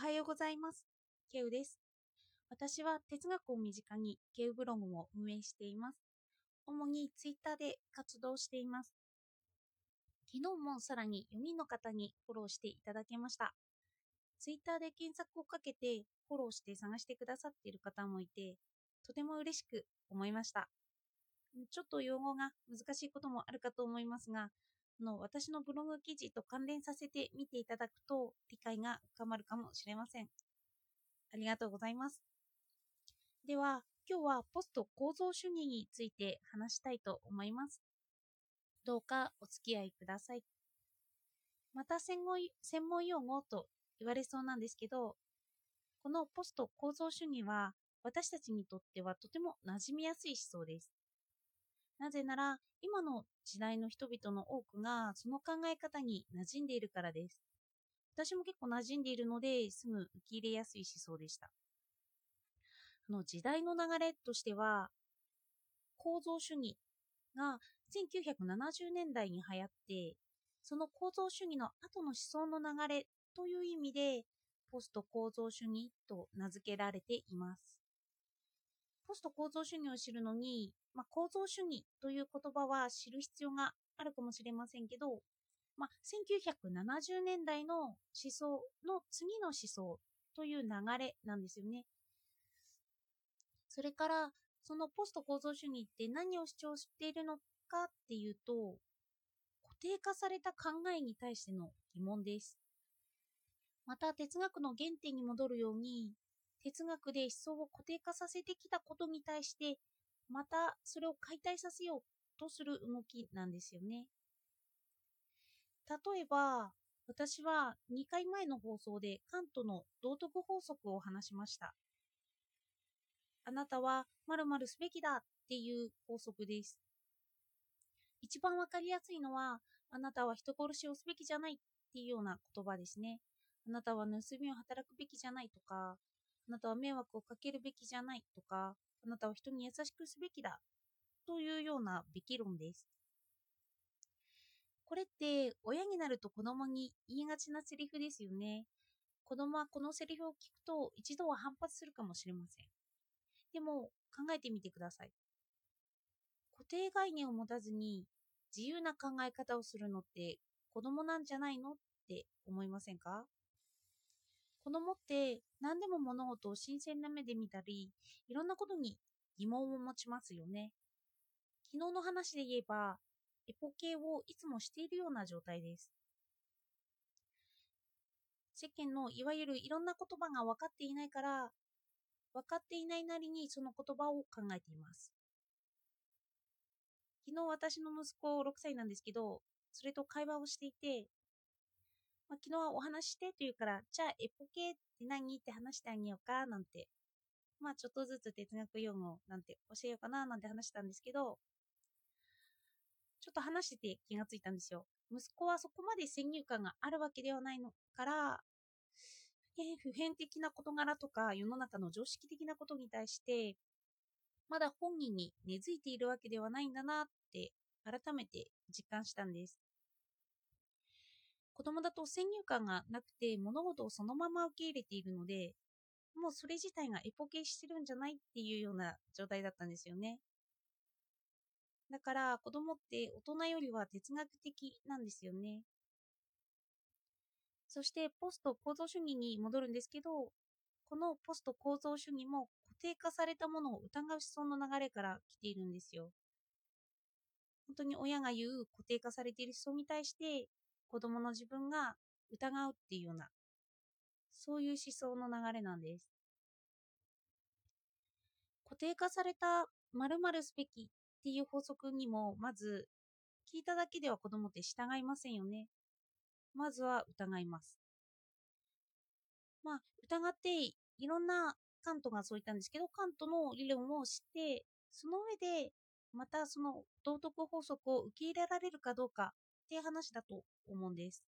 はようございます。ケウです。私は哲学を身近にケウブログを運営しています。主にツイッターで活動しています。昨日もさらに4人の方にフォローしていただけました。ツイッターで検索をかけてフォローして探してくださっている方もいて、とても嬉しく思いました。ちょっと用語が難しいこともあるかと思いますが、の私のブログ記事と関連させて見ていただくと理解が深まるかもしれません。ありがとうございます。では、今日はポスト構造主義について話したいと思います。どうかお付き合いください。また専門専門用語と言われそうなんですけど、このポスト構造主義は私たちにとってはとても馴染みやすい思想です。なぜなら、今の時代の人々の多くがその考え方に馴染んでいるからです。私も結構馴染んでいるので、すぐ受け入れやすい思想でした。あの時代の流れとしては、構造主義が1970年代に流行って、その構造主義の後の思想の流れという意味で、ポスト構造主義と名付けられています。ポスト構造主義を知るのに、まあ、構造主義という言葉は知る必要があるかもしれませんけど、まあ、1970年代の思想の次の思想という流れなんですよね。それから、そのポスト構造主義って何を主張しているのかっていうと、固定化された考えに対しての疑問です。また哲学の原点に戻るように、哲学で思想を固定化させてきたことに対して、またそれを解体させようとする動きなんですよね。例えば、私は2回前の放送でカントの道徳法則を話しました。あなたは〇〇すべきだっていう法則です。一番わかりやすいのは、あなたは人殺しをすべきじゃないっていうような言葉ですね。あなたは盗みを働くべきじゃないとか、あなたは迷惑をかけるべきじゃないとか、あなたは人に優しくすべきだというようなべき論です。これって親になると子供に言いがちなセリフですよね。子供はこのセリフを聞くと一度は反発するかもしれません。でも考えてみてください。固定概念を持たずに自由な考え方をするのって子供なんじゃないのって思いませんか？子供って何でも物事を新鮮な目で見たり、いろんなことに疑問を持ちますよね。昨日の話で言えば、エポ系をいつもしているような状態です。世間のいわゆるいろんな言葉が分かっていないから、分かっていないなりにその言葉を考えています。昨日私の息子6歳なんですけど、それと会話をしていて、まあ、昨日はお話してと言うから、じゃあエポ系って何？って話してあげようかなんて、まあちょっとずつ哲学用語なんて教えようかななんて話したんですけど、ちょっと話してて気がついたんですよ。息子はそこまで先入観があるわけではないのから、普遍的な事柄とか世の中の常識的なことに対して、まだ本人に根付いているわけではないんだなって改めて実感したんです。子供だと先入観がなくて物事をそのまま受け入れているので、もうそれ自体がエポケしてるんじゃないっていうような状態だったんですよね。だから子供って大人よりは哲学的なんですよね。そしてポスト構造主義に戻るんですけど、このポスト構造主義も固定化されたものを疑う思想の流れから来ているんですよ。本当に親が言う固定化されている思想に対して子供の自分が疑うっていうような、そういう思想の流れなんです。固定化された〇〇すべきっていう法則にも、まず聞いただけでは子供って従いませんよね。まずは疑います。まあ、疑っていろんなカントがそう言ったんですけど、カントの理論を知って、その上で、またその道徳法則を受け入れられるかどうかっていう話だと思うんです。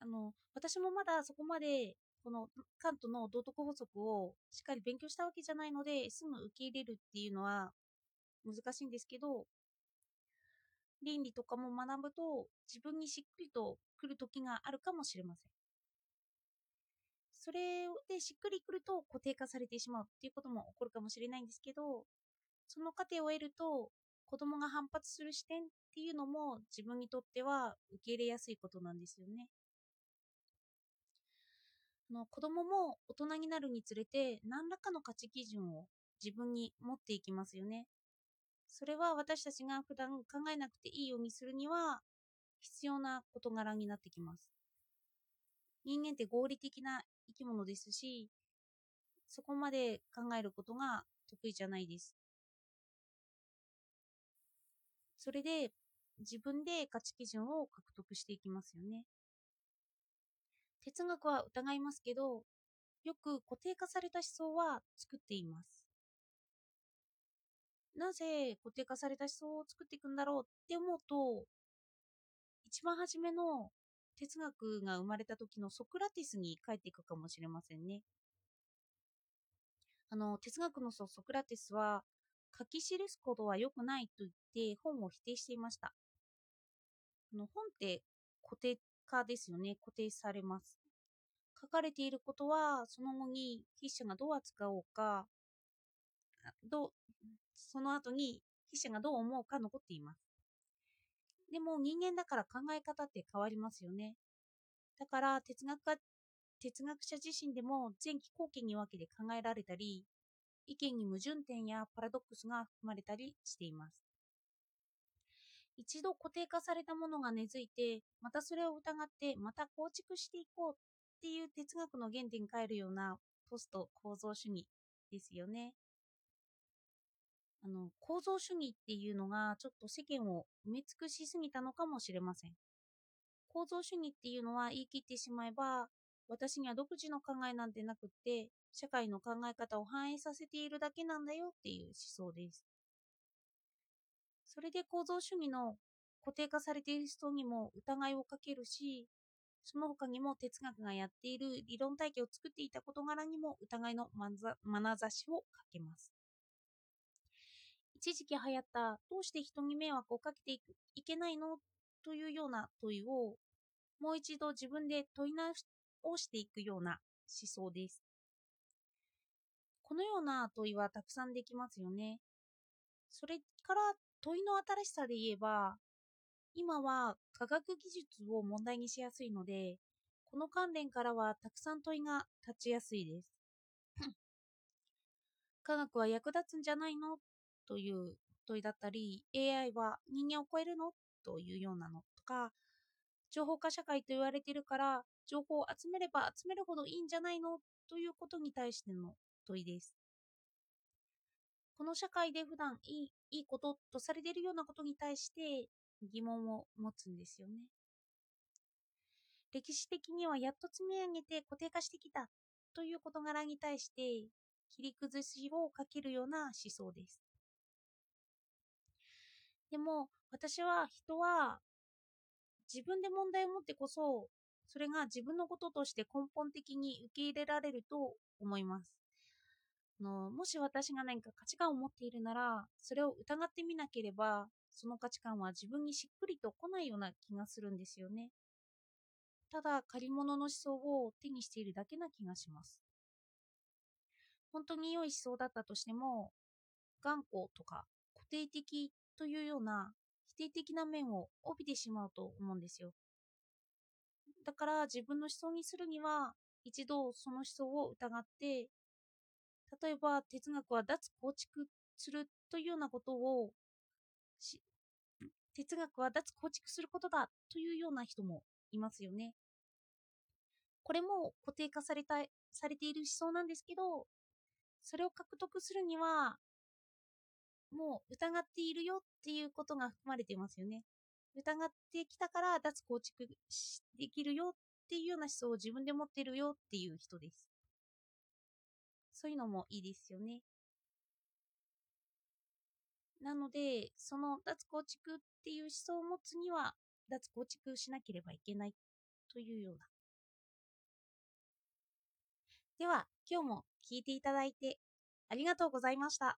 あの、私もまだそこまで、このカントの道徳法則をしっかり勉強したわけじゃないので、すぐ受け入れるっていうのは難しいんですけど、倫理とかも学ぶと自分にしっくりとくる時があるかもしれません。それでしっくりくると固定化されてしまうっていうことも起こるかもしれないんですけど、その過程を得ると子供が反発する視点っていうのも自分にとっては受け入れやすいことなんですよね。あの子供も大人になるにつれて何らかの価値基準を自分に持っていきますよね。それは私たちが普段考えなくていいようにするには必要な事柄になってきます。人間って合理的な生き物ですし、そこまで考えることが得意じゃないです。それで自分で価値基準を獲得していきますよね。哲学は疑いますけど、よく固定化された思想は作っています。なぜ固定化された思想を作っていくんだろうって思うと、一番初めの哲学が生まれた時のソクラティスに帰っていくかもしれませんね。あの、哲学の祖ソクラティスは、書き記すことは良くないと言って本を否定していました。あの本って固定化ですよね。固定されます。書かれていることは、その後に筆者がどう扱おうか、どうその後に筆者がどう思うか残っています。でも人間だから考え方って変わりますよね。だから哲学家哲学者自身でも前期後期に分けて考えられたり、意見に矛盾点やパラドックスが含まれたりしています。一度固定化されたものが根付いて、またそれを疑って、また構築していこうっていう哲学の原点に変えるようなポスト構造主義ですよね。あの、構造主義っていうのがちょっと世間を埋め尽くしすぎたのかもしれません。構造主義っていうのは言い切ってしまえば、私には独自の考えなんてなくって、社会の考え方を反映させているだけなんだよっていう思想です。それで構造主義の固定化されている人にも疑いをかけるし、その他にも哲学がやっている理論体系を作っていた事柄にも疑いの眼差しをかけます。一時期流行ったどうして人に迷惑をかけていいけないの？というような問いをもう一度自分で問い直していくような思想です。このような問いはたくさんできますよね。それから問いの新しさで言えば、今は科学技術を問題にしやすいので、この関連からはたくさん問いが立ちやすいです。科学は役立つんじゃないの？という問いだったり、AI は人間を超えるの？というようなのとか、情報化社会と言われているから、情報を集めれば集めるほどいいんじゃないの？ということに対しての問いです。この社会で普段いいいいこととされているようなことに対して疑問を持つんですよね。歴史的にはやっと積み上げて固定化してきたという事柄に対して切り崩しをかけるような思想です。でも私は人は自分で問題を持ってこそそれが自分のこととして根本的に受け入れられると思います。のもし私が何か価値観を持っているならそれを疑ってみなければその価値観は自分にしっくりと来ないような気がするんですよね。ただ借り物の思想を手にしているだけな気がします。本当に良い思想だったとしても頑固とか固定的というような否定的な面を帯びてしまうと思うんですよ。だから自分の思想にするには一度その思想を疑って例えば哲学は脱構築するというようなことを哲学は脱構築することだというような人もいますよね。これも固定化されたされている思想なんですけどそれを獲得するにはもう疑っているよっていうことが含まれていますよね。疑ってきたから脱構築できるよっていうような思想を自分で持ってるよっていう人です。そういうのもいいですよね。なので、その脱構築っていう思想を持つには、脱構築しなければいけないというような。では、今日も聞いていただいてありがとうございました。